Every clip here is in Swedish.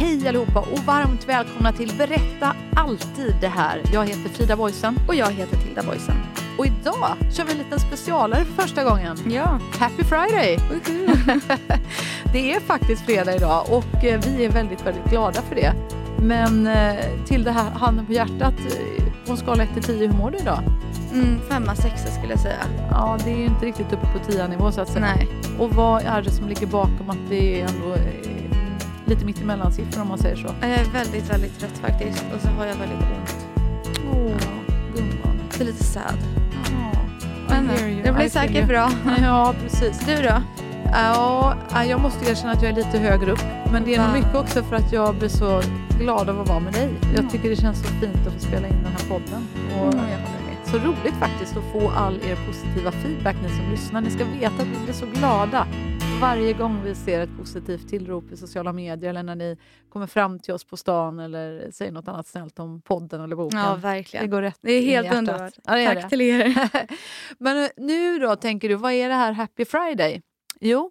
Hej allihopa och varmt välkomna till Berätta alltid det här. Jag heter Frida Boysen. Och jag heter Tilda Boysen. Och idag kör vi en liten specialare för första gången. Ja. Happy Friday! det är faktiskt fredag idag och eh, vi är väldigt, väldigt glada för det. Men eh, till det här, handen på hjärtat, eh, på en skala 1 till 10, hur mår du idag? Mm, femma, sexa skulle jag säga. Ja, det är ju inte riktigt uppe på 10-nivå så att säga. Nej. Och vad är det som ligger bakom att det ändå lite mitt emellan siffror om man säger så? Jag är väldigt, väldigt trött faktiskt. Och så har jag väldigt ont. Åh, gumman. Det är lite sad. Ja, Men det blir säkert bra. Ja, precis. Du då? Ja, jag måste erkänna att jag är lite högre upp. Men det är nog mycket också för att jag blir så glad av att vara med dig. Jag tycker det känns så fint att få spela in den här podden. Och Mm, så roligt faktiskt att få all er positiva feedback ni som lyssnar. Ni ska veta att vi blir så glada varje gång vi ser ett positivt tillrop i sociala medier eller när ni kommer fram till oss på stan eller säger något annat snällt om podden eller boken. Ja, det verkligen. går rätt Det är helt underbart. Ja, det är Tack det. till er. Men eh, nu då tänker du, vad är det här Happy Friday? Jo,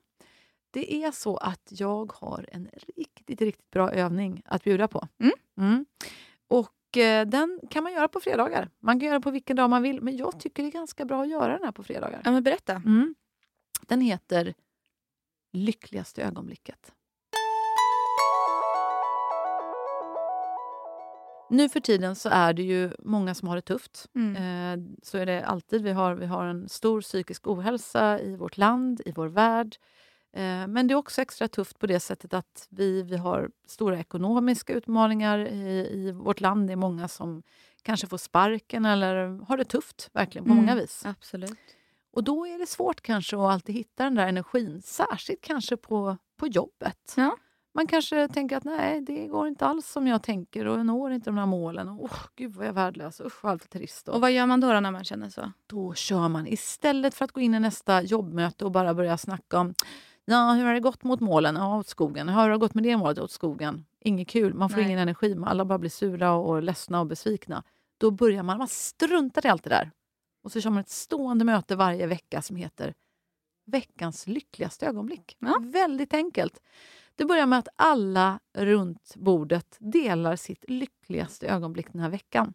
det är så att jag har en riktigt, riktigt bra övning att bjuda på. Mm. Mm. Och eh, den kan man göra på fredagar. Man kan göra på vilken dag man vill, men jag tycker det är ganska bra att göra den här på fredagar. Ja, men berätta. Mm. Den heter Lyckligaste ögonblicket. Nu för tiden så är det ju många som har det tufft. Mm. Eh, så är det alltid. Vi har, vi har en stor psykisk ohälsa i vårt land, i vår värld. Eh, men det är också extra tufft på det sättet att vi, vi har stora ekonomiska utmaningar i, i vårt land. Det är många som kanske får sparken eller har det tufft verkligen på Mm. många vis. Absolut. Och då är det svårt kanske att alltid hitta den där energin, särskilt kanske på, på jobbet. Ja. Man kanske tänker att nej, det går inte alls som jag tänker och jag når inte de här målen. Och, oh, gud vad jag är värdelös, usch vad allt är trist. Och Och vad gör man då, då när man känner så? då kör man istället för att gå in i nästa jobbmöte och bara börja snacka om Ja, hur har det gått mot målen? Ja, åt skogen. Hur har det gått med det målet? Åt skogen. Inget kul. Man får Nej. ingen energi. Alla bara blir sura och, och ledsna och besvikna. Då börjar man, man struntar i allt det där. Och så kör man ett stående möte varje vecka som heter Veckans lyckligaste ögonblick. Ja. Väldigt enkelt. Det börjar med att alla runt bordet delar sitt lyckligaste ögonblick den här veckan.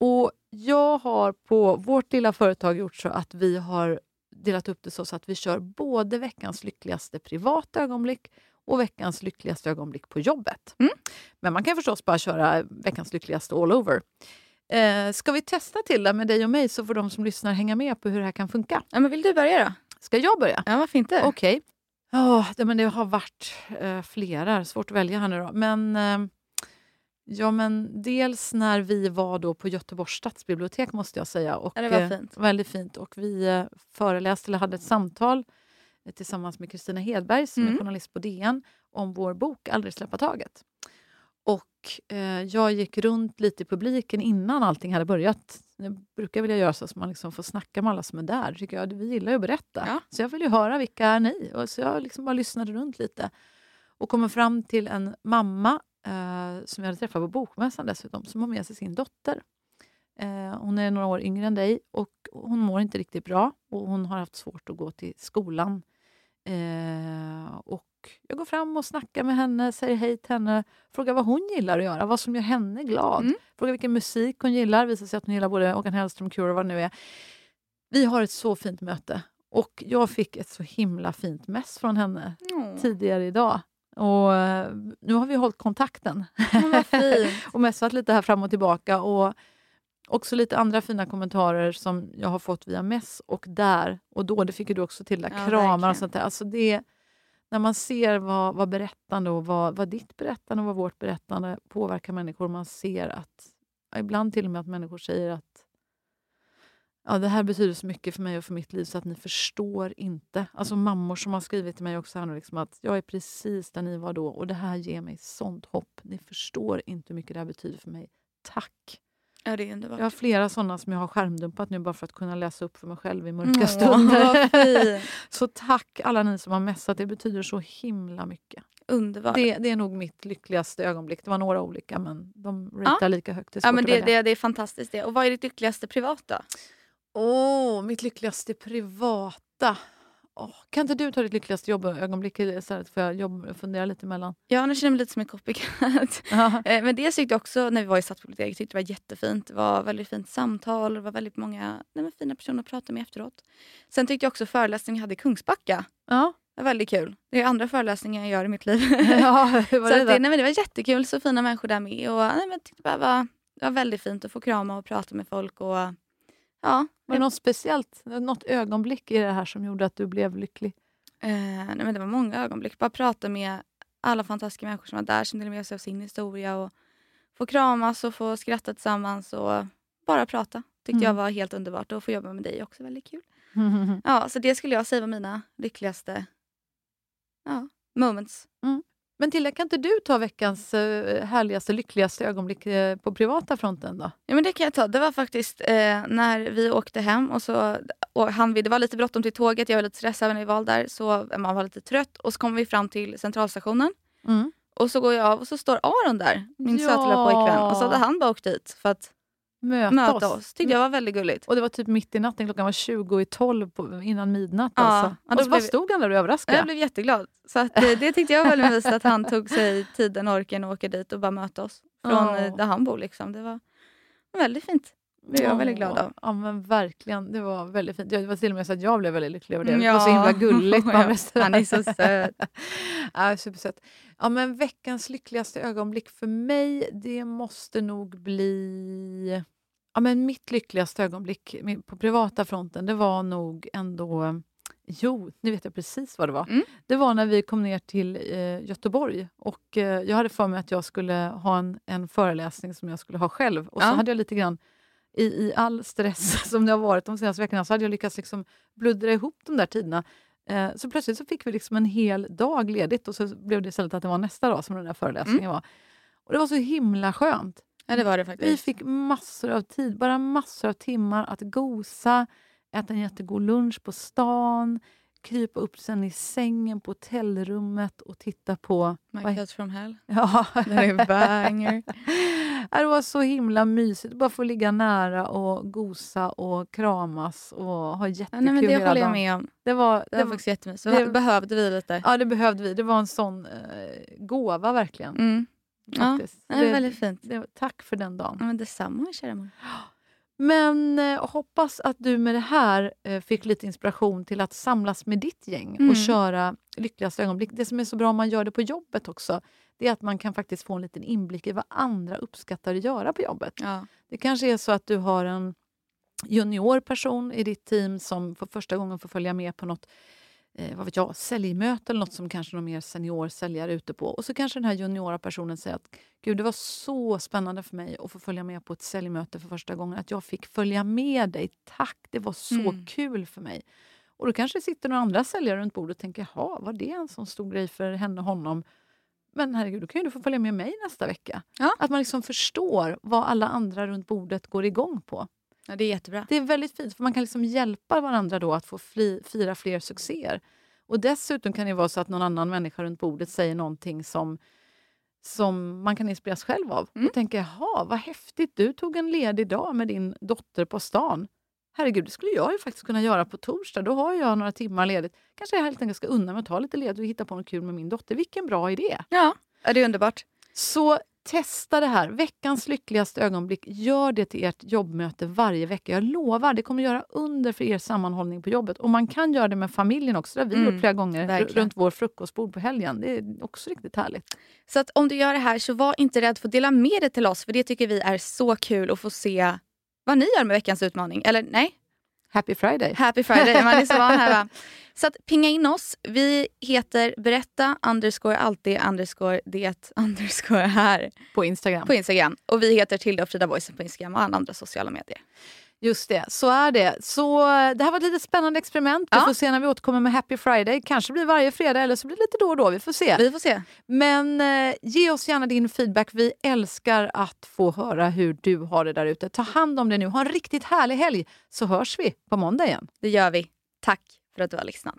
Och jag har på vårt lilla företag gjort så att vi har delat upp det så, så att vi kör både veckans lyckligaste privata ögonblick och veckans lyckligaste ögonblick på jobbet. Mm. Men man kan förstås bara köra veckans lyckligaste all over. Eh, ska vi testa till det med dig och mig så får de som lyssnar hänga med på hur det här kan funka? Ja, men vill du börja då? Ska jag börja? Ja, varför inte? Okej. Ja, det, men det har varit eh, flera. Svårt att välja här nu då. Men, eh, ja, men dels när vi var då på Göteborgs stadsbibliotek måste jag säga. Och, Ja, det var eh, fint. Väldigt fint. Och vi eh, föreläste eller hade ett samtal eh, tillsammans med Kristina Hedberg som är Mm. journalist på DN om vår bok Aldrig släppa taget. Och eh, jag gick runt lite i publiken innan allting hade börjat. Jag brukar vilja göra så att man liksom får snacka med alla som är där. Tycker jag. Vi gillar ju att berätta. Ja. Så jag vill ju höra vilka är ni? Och så jag liksom bara lyssnade runt lite och kommer fram till en mamma eh, som jag hade träffat på Bokmässan dessutom, som har med sig sin dotter. Eh, hon är några år yngre än dig och hon mår inte riktigt bra och hon har haft svårt att gå till skolan. Eh, och jag går fram och snackar med henne, säger hej till henne, frågar vad hon gillar att göra, vad som gör henne glad. Mm. Frågar vilken musik hon gillar, visar sig att hon gillar både Håkan Hellström, Cure och vad det nu är. Vi har ett så fint möte Och jag fick ett så himla fint mess från henne Åh, tidigare idag. Och eh, nu har vi hållit kontakten fint. och messat lite här fram och tillbaka. Och också lite andra fina kommentarer som jag har fått via mess och där och då. Det fick ju du också till, där, Ja, kramar verkligen. och sånt där. Alltså det, när man ser vad, vad berättande och vad, vad ditt berättande och vad vårt berättande påverkar människor. Man ser att, ibland till och med att människor säger att ja, det här betyder så mycket för mig och för mitt liv så att ni förstår inte. Alltså mammor som har skrivit till mig också här nu, liksom att jag är precis där ni var då och det här ger mig sånt hopp. Ni förstår inte hur mycket det här betyder för mig. Tack! Ja, det är underbart. Jag har flera sådana som jag har skärmdumpat nu bara för att kunna läsa upp för mig själv i mörka Åh, stunder. Så tack alla ni som har messat, det betyder så himla mycket. Underbart. Det, det är nog mitt lyckligaste ögonblick. Det var några olika men de ratear lika högt. Det är ja, men det, det, det är fantastiskt. det. Och vad är ditt lyckligaste privat då? Åh, mitt lyckligaste privata. Åh, kan inte du ta ditt lyckligaste jobbögonblick istället för jag jobb, fundera lite emellan? Ja, nu känner jag mig lite som en copycat. Eh, Men det tyckte jag också när vi var i Stadsbiblioteket, tyckte det var jättefint. Det var väldigt fint samtal, det var väldigt många nej, fina personer att prata med efteråt. Sen tyckte jag också föreläsningen hade i Kungsbacka Ja. Det var väldigt kul. Det är andra föreläsningar jag gör i mitt liv. ja, var så det då? det, nej, men det var jättekul, så fina människor där med. Och, nej, men jag tyckte bara var, det var väldigt fint att få krama och prata med folk. Och, ja, Var det något speciellt, något ögonblick i det här som gjorde att du blev lycklig? Eh, nej, men det var många ögonblick. Bara prata med alla fantastiska människor som var där som delade med sig av sin historia. Och få kramas och få skratta tillsammans och bara prata. Tyckte Mm. jag var helt underbart. Och få jobba med dig också väldigt kul. Ja, så det skulle jag säga var mina lyckligaste ja, moments. Men Tilda, kan inte du ta veckans eh, härligaste, lyckligaste ögonblick eh, på privata fronten då? Ja, men det kan jag ta. Det var faktiskt eh, när vi åkte hem och så och han, det var lite bråttom till tåget. Jag var lite stressad när vi var där. Så man var lite trött. Och så kom vi fram till centralstationen. Mm. Och så går jag av och så står Aron där, min Ja. söta pojkvän. Och så hade han bara åkt dit för att Möta, möta oss. oss. Tyckte jag var väldigt gulligt. Och det var typ mitt i natten, klockan var 20 i 12 på, innan midnatt. Ja, Alltså. ja, och så bara blev- stod han där och överraskade. Jag blev jätteglad. Så att, eh, det tyckte jag var väldigt mysigt att han tog sig tiden och orken att åka dit och bara möta oss. Från Ja. eh, där han bor. Liksom. Det var väldigt fint. Det blev jag väldigt glad av. Ja men verkligen, det var väldigt fint. Det var till och med så att jag blev väldigt lycklig över det. Mm, Det var så himla ja. gulligt. Ja, han är så söt. ja, supersöt. Ja men veckans lyckligaste ögonblick för mig, det måste nog bli... Ja men mitt lyckligaste ögonblick på privata fronten, det var nog ändå... Jo, nu vet jag precis vad det var. Mm. Det var när vi kom ner till eh, Göteborg och eh, jag hade för mig att jag skulle ha en, en föreläsning som jag skulle ha själv. Och så Ja. hade jag lite grann i, i all stress som det har varit de senaste veckorna så hade jag lyckats liksom bluddra ihop de där tiderna. Eh, så plötsligt så fick vi liksom en hel dag ledigt och så blev det istället att det var nästa dag som den där föreläsningen var. Och Det var så himla skönt. Ja, det var det Vi faktiskt. fick massor av tid, bara massor av timmar att gosa, äta en jättegod lunch på stan, krypa upp sen i sängen på hotellrummet och titta på... My vad- from Hell. Ja. Den är banger. Det var så himla mysigt. Bara få ligga nära och gosa och kramas och ha Ja, jättekul nej, men det håller jag med om. Det var, Det det var faktiskt jättemysigt. det- Det behövde vi lite. ja, det behövde vi. Det var en sån eh, gåva verkligen. Mm. Ja, det är väldigt fint. det, tack för den dagen. Ja, men detsamma, kära mor. Men eh, hoppas att du med det här eh, fick lite inspiration till att samlas med ditt gäng Mm. och köra lyckligaste ögonblick. Det som är så bra om man gör det på jobbet också, det är att man kan faktiskt få en liten inblick i vad andra uppskattar att göra på jobbet. Ja. Det kanske är så att du har en junior person i ditt team som för första gången får följa med på något eh, vad vet jag, säljmöte eller något som kanske någon mer senior säljare är ute på. Och så kanske den här juniora personen säger att Gud, det var så spännande för mig att få följa med på ett säljmöte för första gången. Att jag fick följa med dig. Tack, det var så Mm. kul för mig. Och då kanske sitter några andra säljare runt bordet och tänker, jaha, var det en sån stor grej för henne och honom? Men herregud, då kan ju du få följa med mig nästa vecka. Ja. Att man liksom förstår vad alla andra runt bordet går igång på. Ja, det är jättebra. Det är väldigt fint, för man kan liksom hjälpa varandra då att få fli, fira fler succéer. Och dessutom kan det vara så att någon annan människa runt bordet säger någonting som, som man kan inspireras själv av. Mm. Och tänka, jaha, vad häftigt, du tog en ledig dag med din dotter på stan. Herregud, det skulle jag ju faktiskt kunna göra på torsdag. Då har jag några timmar ledigt. Kanske jag helt enkelt ska unna mig att ta lite ledigt och hitta på något kul med min dotter. Vilken bra idé! Ja, ja det är underbart. Så Testa det här. Veckans lyckligaste ögonblick. Gör det till ert jobbmöte varje vecka. Jag lovar, det kommer göra under för er sammanhållning på jobbet. Och man kan göra det med familjen också. Det har vi Mm, gjort flera gånger verkligen. runt vår frukostbord på helgen. Det är också riktigt härligt. Så att om du gör det här så var inte rädd för att dela med dig till oss för det tycker vi är så kul att få se vad ni gör med veckans utmaning. Eller nej, Happy Friday! Happy Friday. Man är så van här va? Så att pinga in oss. Vi heter berätta underscore alltid underscore det underscore här På Instagram. på Instagram. Och vi heter Tilda och Frida Boysen på Instagram och alla andra sociala medier. Just det, så är det. Så det här var ett litet spännande experiment. Vi Ja. får se när vi återkommer med Happy Friday. Kanske blir varje fredag eller så blir det lite då och då. Vi får se. Vi får se. Men eh, ge oss gärna din feedback. Vi älskar att få höra hur du har det där ute. Ta hand om dig nu. Ha en riktigt härlig helg så hörs vi på måndag igen. Det gör vi. Tack för att du har lyssnat.